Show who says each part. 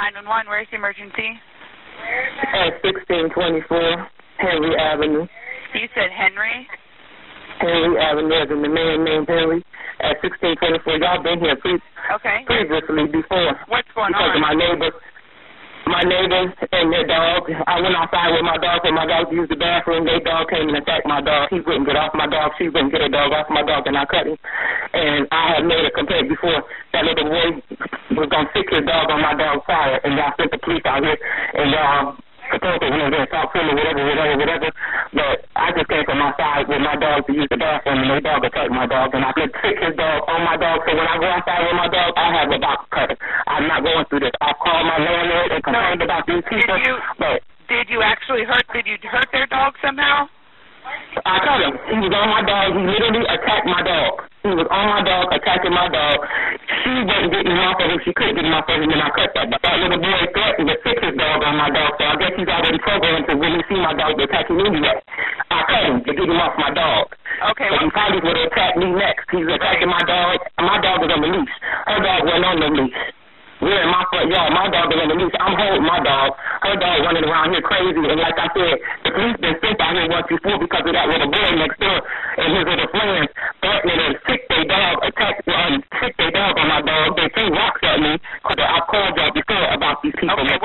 Speaker 1: 911, where's the emergency?
Speaker 2: At 1624 Henry Avenue.
Speaker 1: You said Henry?
Speaker 2: Henry Avenue, as in the man named Henry, at 1624. Y'all been here pre-
Speaker 1: Okay.
Speaker 2: previously before.
Speaker 1: What's going
Speaker 2: because
Speaker 1: on?
Speaker 2: of my neighbors. My neighbors and their dog. I went outside with my dog and my dog used the bathroom. Their dog came and attacked my dog. He wouldn't get off my dog. She wouldn't get her dog off my dog, and I cut him. And I had made a complaint before that little boy was gonna sick his dog on my dog's tire, and y'all sent the police out here, and y'all supposed to went there and talk to him or whatever, whatever, whatever. But I just came from my side with my dog to use the bathroom, and their dog attacked my dog, and I could sick his dog on my dog. So when I go outside with my dog, I have a box cutter. I'm not going through this. I called my landlord and complained about these people,
Speaker 1: you-
Speaker 2: but
Speaker 1: Did you actually hurt? Did you hurt their dog somehow?
Speaker 2: I cut him. He was on my dog. He literally attacked my dog. He was on my dog, attacking my dog. She wasn't getting him off of him. She couldn't get him off of him, and I cut that. But that little boy threatened to fix his dog on my dog, so I guess he's already programmed to when he see my dog attacking me anyway. I cut him to get him off my dog.
Speaker 1: Okay.
Speaker 2: So he probably would have attacked me next. He's attacking my dog. My dog was on the leash. Her dog wasn't on the leash. We're in my front yard. My dog is on the leash. I'm holding my dog. Her dog running around here crazy. And like I said, the police been sent out here once before because of that little boy next door off. These people okay,